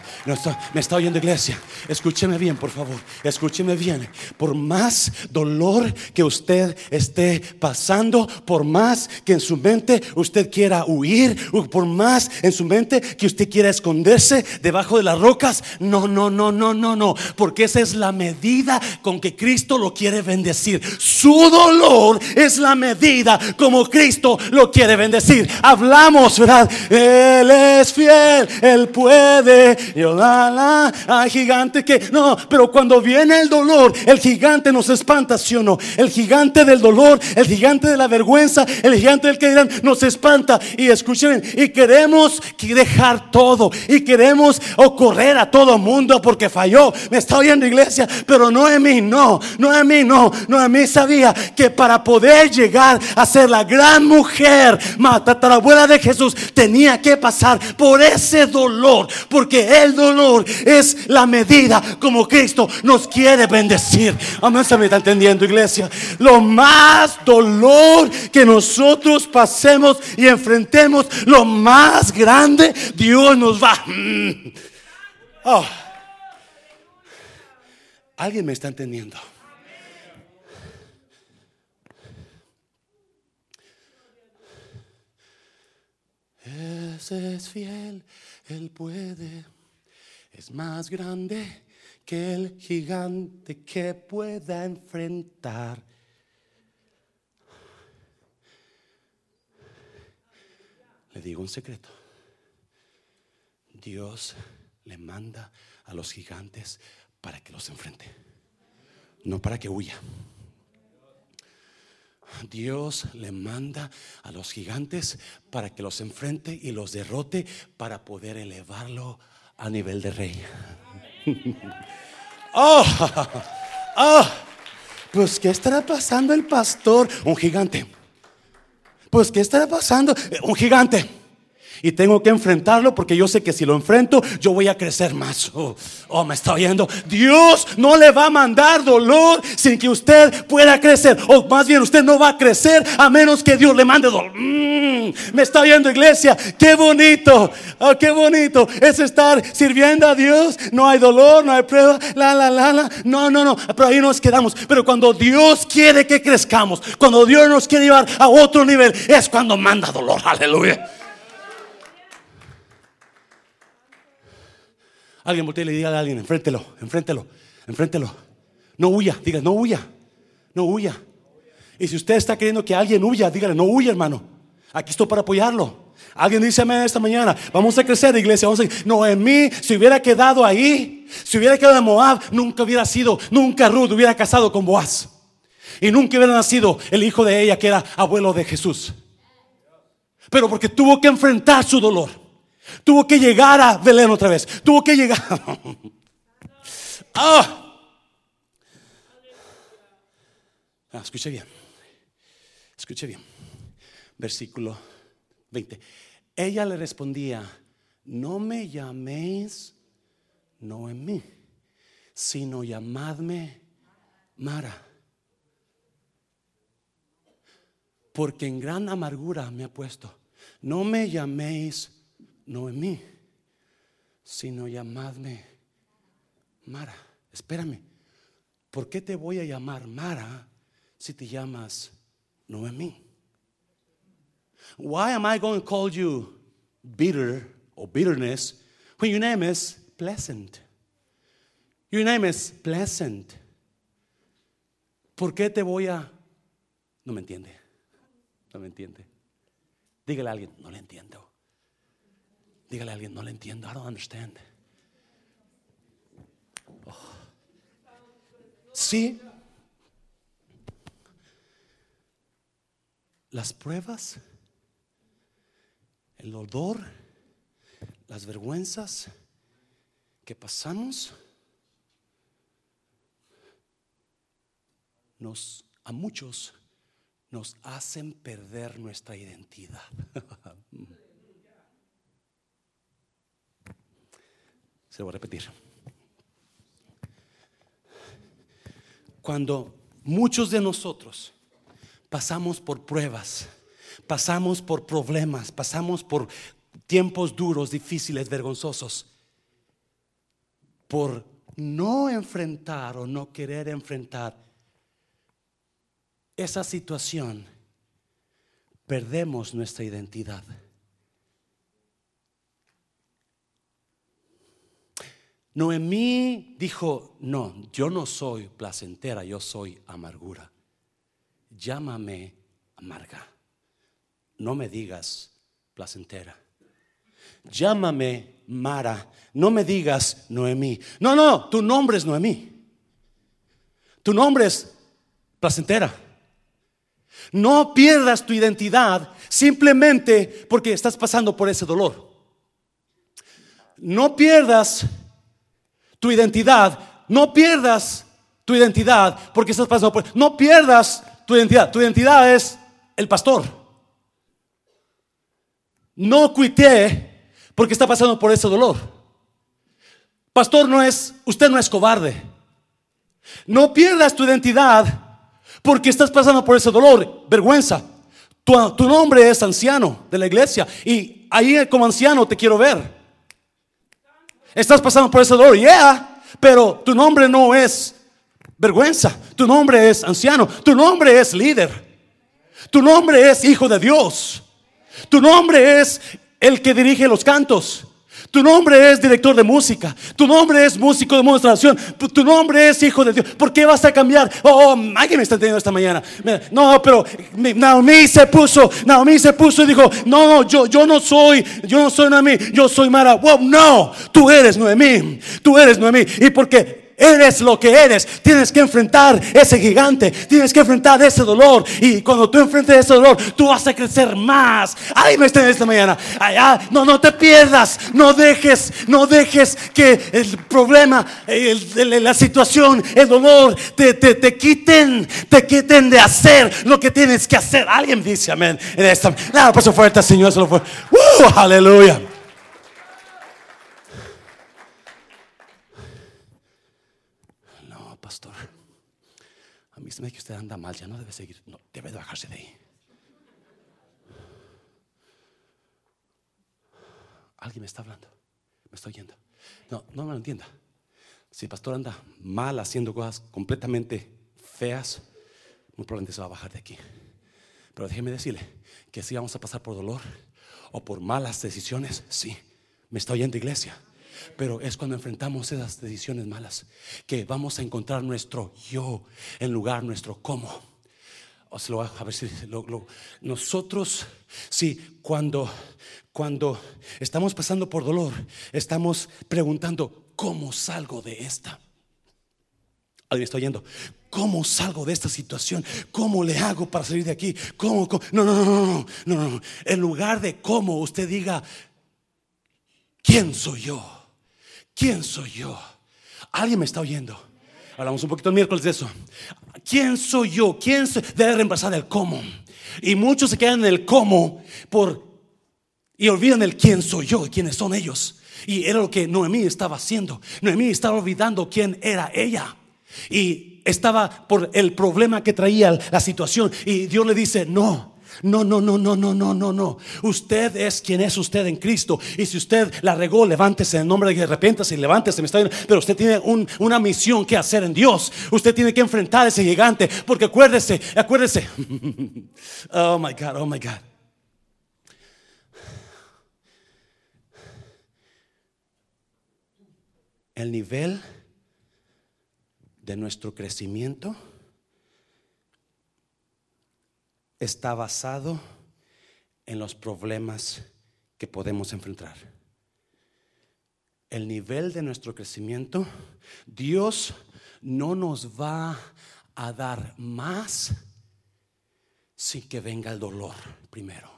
¿Me está oyendo iglesia? Escúcheme bien, por favor. Escúcheme bien. Por más dolor que usted esté pasando, por más que en su mente usted quiera huir, por más en su mente que usted quiera esconderse debajo de las rocas, no, no, no, no, no, no. Porque esa es la medida con que Cristo lo quiere bendecir su dolor es la medida como Cristo lo quiere bendecir. Hablamos, ¿verdad? Él es fiel, Él puede. Yo la, la, gigante que no, pero cuando viene el dolor, el gigante nos espanta, ¿sí o no? El gigante del dolor, el gigante de la vergüenza, el gigante del que dirán, nos espanta. Y escuchen, y queremos dejar todo, y queremos correr a todo mundo porque falló. Me está oyendo, iglesia, pero no en mí, no, no en mí, no, Noemí sabía que para poder llegar a ser la gran mujer, la abuela de Jesús, tenía que pasar por ese dolor, porque el dolor es la medida como Cristo nos quiere bendecir. Amén, se me está entendiendo, iglesia. Lo más dolor que nosotros pasemos y enfrentemos, lo más grande, Dios nos va. Oh. ¿Alguien me está entendiendo? Ese es fiel, Él puede. Es más grande que el gigante que pueda enfrentar. Le digo un secreto. Dios le manda a los gigantes para que los enfrente, no para que huya. Dios le manda a los gigantes para que los enfrente y los derrote para poder elevarlo a nivel de rey. oh, oh, pues ¿qué estará pasando el pastor? Un gigante. Pues ¿qué estará pasando? Un gigante y tengo que enfrentarlo porque yo sé que si lo enfrento, yo voy a crecer más. Oh, oh, me está oyendo. Dios no le va a mandar dolor sin que usted pueda crecer. O más bien, usted no va a crecer a menos que Dios le mande dolor. Mm, me está oyendo, iglesia. Qué bonito. Oh, qué bonito es estar sirviendo a Dios. No hay dolor, no hay prueba. La, la, la, la. No, no, no. Pero ahí nos quedamos. Pero cuando Dios quiere que crezcamos, cuando Dios nos quiere llevar a otro nivel, es cuando manda dolor. Aleluya. Alguien voltea y le diga a alguien, enfréntelo, enfréntelo, enfréntelo. No huya, diga, no huya, no huya. Y si usted está queriendo que alguien huya, dígale, no huya, hermano. Aquí estoy para apoyarlo. Alguien dice amén esta mañana, vamos a crecer, iglesia. Vamos a... No, en mí, si hubiera quedado ahí, si hubiera quedado en Moab, nunca hubiera sido, nunca Ruth hubiera casado con Boaz. Y nunca hubiera nacido el hijo de ella, que era abuelo de Jesús. Pero porque tuvo que enfrentar su dolor. Tuvo que llegar a Belén otra vez. Tuvo que llegar. ah. ah escuche bien. Escuche bien. Versículo 20. Ella le respondía, no me llaméis Noemí, sino llamadme Mara. Porque en gran amargura me ha puesto. No me llaméis no en mí, sino llamadme Mara. Espérame, ¿por qué te voy a llamar Mara si te llamas Noemí? Why am I going to call you bitter or bitterness when your name is pleasant? Your name is pleasant. ¿Por qué te voy a... No me entiende. No me entiende. Dígale a alguien, no le entiendo. Dígale a alguien, no le entiendo. I don't understand. Oh. Sí. Las pruebas, el dolor, las vergüenzas que pasamos nos a muchos nos hacen perder nuestra identidad. Voy a repetir. Cuando muchos de nosotros pasamos por pruebas, pasamos por problemas, pasamos por tiempos duros, difíciles, vergonzosos, por no enfrentar o no querer enfrentar esa situación, perdemos nuestra identidad. Noemí dijo, no, yo no soy placentera, yo soy amargura. Llámame amarga. No me digas placentera. Llámame Mara. No me digas Noemí. No, no, tu nombre es Noemí. Tu nombre es placentera. No pierdas tu identidad simplemente porque estás pasando por ese dolor. No pierdas tu identidad. No pierdas tu identidad porque estás pasando por... No pierdas tu identidad. Tu identidad es el pastor. No cuité porque está pasando por ese dolor. Pastor no es, usted no es cobarde. No pierdas tu identidad porque estás pasando por ese dolor, vergüenza. Tu, tu nombre es anciano de la iglesia y ahí como anciano te quiero ver. Estás pasando por ese dolor, yeah, pero tu nombre no es vergüenza, tu nombre es anciano, tu nombre es líder, tu nombre es hijo de Dios, tu nombre es el que dirige los cantos. Tu nombre es director de música. Tu nombre es músico de demostración. Tu nombre es hijo de Dios. ¿Por qué vas a cambiar? Oh, alguien me está entendiendo esta mañana. No, pero Naomi se puso, Naomi se puso y dijo, no, no, yo, yo no soy, yo no soy Naomi, yo soy Mara. No, tú eres Noemí, tú eres Noemí. Y porque Eres lo que eres. Tienes que enfrentar ese gigante. Tienes que enfrentar ese dolor. Y cuando tú enfrentes ese dolor, tú vas a crecer más. Ay, me está esta mañana. no, no te pierdas. No dejes, no dejes que el problema, la situación, el dolor te, te, quiten, te quiten de hacer lo que tienes que hacer. Alguien dice amén en esta. Nada, por fuerte, Señor. Solo fue. aleluya. Me que usted anda mal, ya no debe seguir, no, debe bajarse de ahí. Alguien me está hablando, me estoy yendo. No, no me lo entienda. Si el pastor anda mal haciendo cosas completamente feas, muy probablemente se va a bajar de aquí. Pero déjeme decirle que si vamos a pasar por dolor o por malas decisiones, sí, me estoy yendo iglesia. Pero es cuando enfrentamos esas decisiones malas que vamos a encontrar nuestro yo en lugar nuestro cómo. a ver si nosotros, sí, cuando, cuando estamos pasando por dolor, estamos preguntando, ¿cómo salgo de esta? Alguien está oyendo. ¿Cómo salgo de esta situación? ¿Cómo le hago para salir de aquí? ¿Cómo? cómo? No, no, no, no, no, no. En lugar de cómo, usted diga, ¿quién soy yo? ¿Quién soy yo? ¿Alguien me está oyendo? Hablamos un poquito el miércoles de eso. ¿Quién soy yo? ¿Quién debe reemplazar el cómo? Y muchos se quedan en el cómo por y olvidan el quién soy yo y quiénes son ellos. Y era lo que Noemí estaba haciendo. Noemí estaba olvidando quién era ella. Y estaba por el problema que traía la situación. Y Dios le dice, no, no, no, no, no, no, no, no, no. Usted es quien es usted en Cristo. Y si usted la regó, levántese en nombre de que y levántese. Me está Pero usted tiene una misión que hacer en Dios. Usted tiene que enfrentar a ese gigante. Porque acuérdese, acuérdese. oh my God, oh my God. El nivel de nuestro crecimiento está basado en los problemas que podemos enfrentar. El nivel de nuestro crecimiento, Dios no nos va a dar más sin que venga el dolor primero.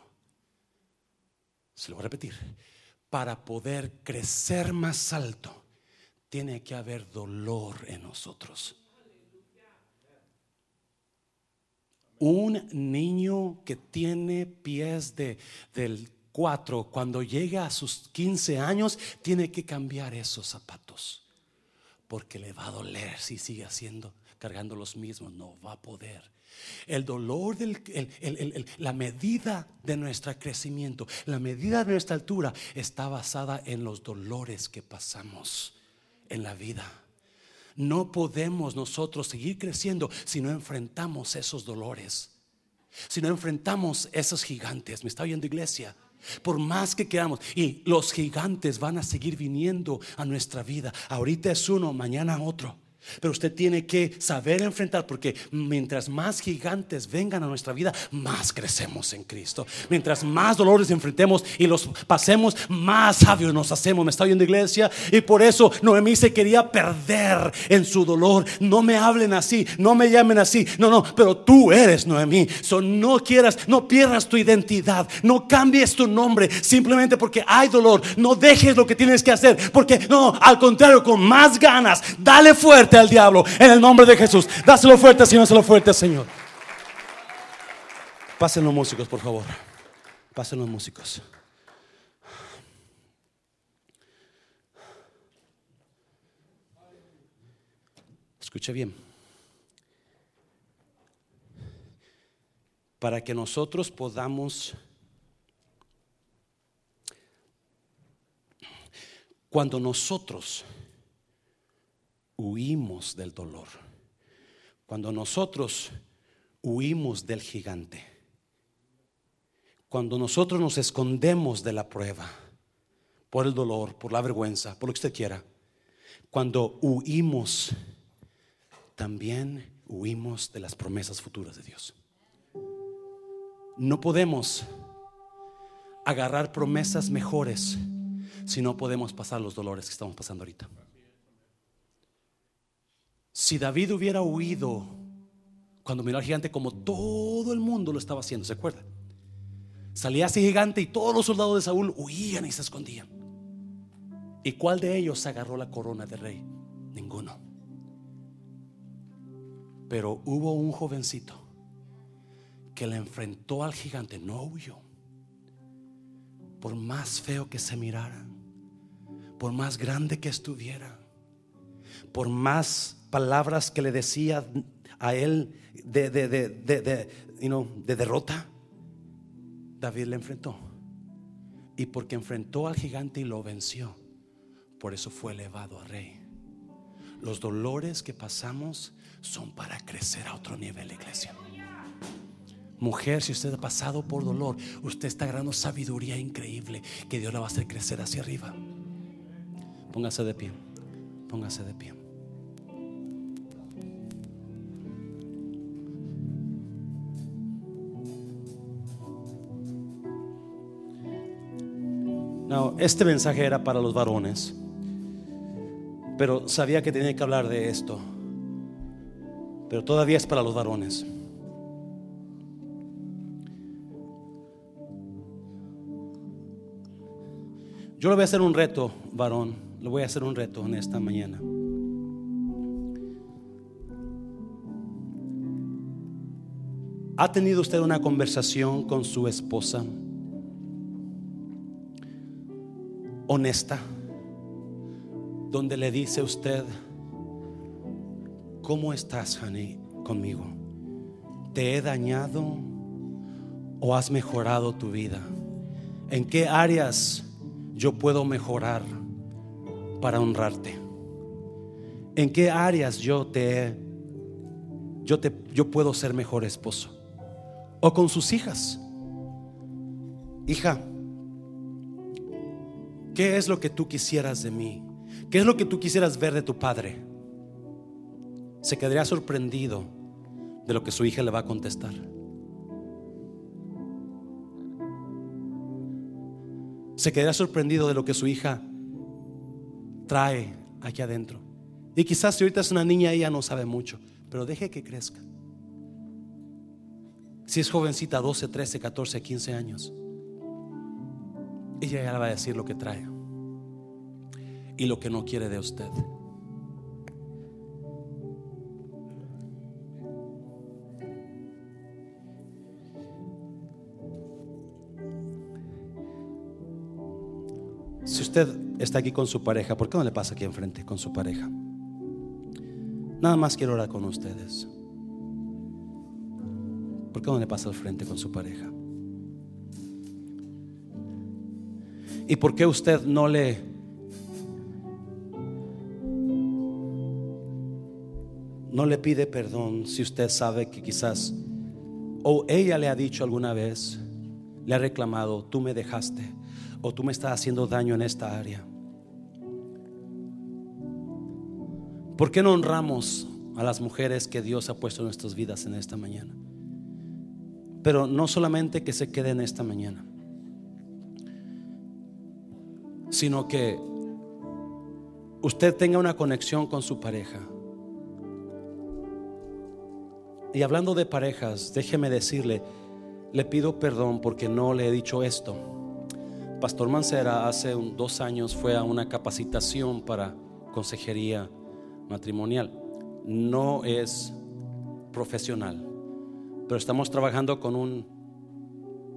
Se lo voy a repetir. Para poder crecer más alto, tiene que haber dolor en nosotros. Un niño que tiene pies de, del 4, cuando llega a sus 15 años, tiene que cambiar esos zapatos. Porque le va a doler si sigue haciendo, cargando los mismos. No va a poder. El dolor, del, la medida de nuestro crecimiento, la medida de nuestra altura está basada en los dolores que pasamos en la vida. No podemos nosotros seguir creciendo si no enfrentamos esos dolores, si no enfrentamos esos gigantes. ¿Me está oyendo iglesia? Por más que queramos. Y los gigantes van a seguir viniendo a nuestra vida. Ahorita es uno, mañana otro. Pero usted tiene que saber enfrentar porque mientras más gigantes vengan a nuestra vida, más crecemos en Cristo. Mientras más dolores enfrentemos y los pasemos, más sabios nos hacemos. Me está oyendo iglesia y por eso Noemí se quería perder en su dolor. No me hablen así, no me llamen así. No, no, pero tú eres Noemí. So, no quieras, no pierdas tu identidad, no cambies tu nombre simplemente porque hay dolor. No dejes lo que tienes que hacer porque no, al contrario, con más ganas, dale fuerte al diablo en el nombre de Jesús. Dáselo fuerte, Señor, dáselo fuerte, Señor. Pasen los músicos, por favor. Pasen los músicos. Escuche bien. Para que nosotros podamos, cuando nosotros huimos del dolor, cuando nosotros huimos del gigante, cuando nosotros nos escondemos de la prueba, por el dolor, por la vergüenza, por lo que usted quiera, cuando huimos, también huimos de las promesas futuras de Dios. No podemos agarrar promesas mejores si no podemos pasar los dolores que estamos pasando ahorita. Si David hubiera huido cuando miró al gigante como todo el mundo lo estaba haciendo, ¿se acuerda? Salía ese gigante y todos los soldados de Saúl huían y se escondían. ¿Y cuál de ellos agarró la corona de rey? Ninguno. Pero hubo un jovencito que le enfrentó al gigante, no huyó. Por más feo que se mirara, por más grande que estuviera, por más palabras que le decía a él de, de, de, de, de derrota, David le enfrentó. Y porque enfrentó al gigante y lo venció, por eso fue elevado a rey. Los dolores que pasamos son para crecer a otro nivel, iglesia. Mujer, si usted ha pasado por dolor, usted está ganando sabiduría increíble que Dios la va a hacer crecer hacia arriba. Póngase de pie. Póngase de pie. Este mensaje era para los varones, pero sabía que tenía que hablar de esto. Pero todavía es para los varones. Yo le voy a hacer un reto, varón. Le voy a hacer un reto en esta mañana. ¿Ha tenido usted una conversación con su esposa? Honesta, donde le dice usted, ¿cómo estás, honey, conmigo? ¿Te he dañado o has mejorado tu vida? ¿En qué áreas yo puedo mejorar para honrarte? ¿En qué áreas yo te yo te yo puedo ser mejor esposo? O con sus hijas. Hija, ¿Qué es lo que tú quisieras de mí? ¿Qué es lo que tú quisieras ver de tu padre? Se quedaría sorprendido de lo que su hija le va a contestar. Se quedaría sorprendido de lo que su hija trae aquí adentro. Y quizás si ahorita es una niña, ella no sabe mucho, pero deje que crezca. Si es jovencita, 12, 13, 14, 15 años ella ya le va a decir lo que trae y lo que no quiere de usted. Si usted está aquí con su pareja, ¿por qué no le pasa aquí enfrente con su pareja? Nada más quiero orar con ustedes. ¿Por qué no le pasa al frente con su pareja? ¿Y por qué usted no le no le pide perdón si usted sabe que quizás o ella le ha dicho alguna vez, le ha reclamado, tú me dejaste o tú me estás haciendo daño en esta área? ¿Por qué no honramos a las mujeres que Dios ha puesto en nuestras vidas en esta mañana? Pero no solamente que se quede en esta mañana sino que usted tenga una conexión con su pareja. Y hablando de parejas, déjeme decirle, le pido perdón porque no le he dicho esto. Pastor Mancera hace dos años fue a una capacitación para consejería matrimonial. No es profesional, pero estamos trabajando con, un,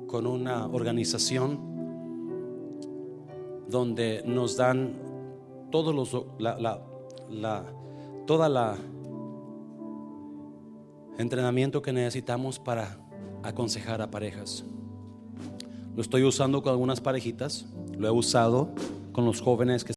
con una organización donde nos dan todos los la, la, toda la entrenamiento que necesitamos para aconsejar a parejas. Lo estoy usando con algunas parejitas, lo he usado con los jóvenes que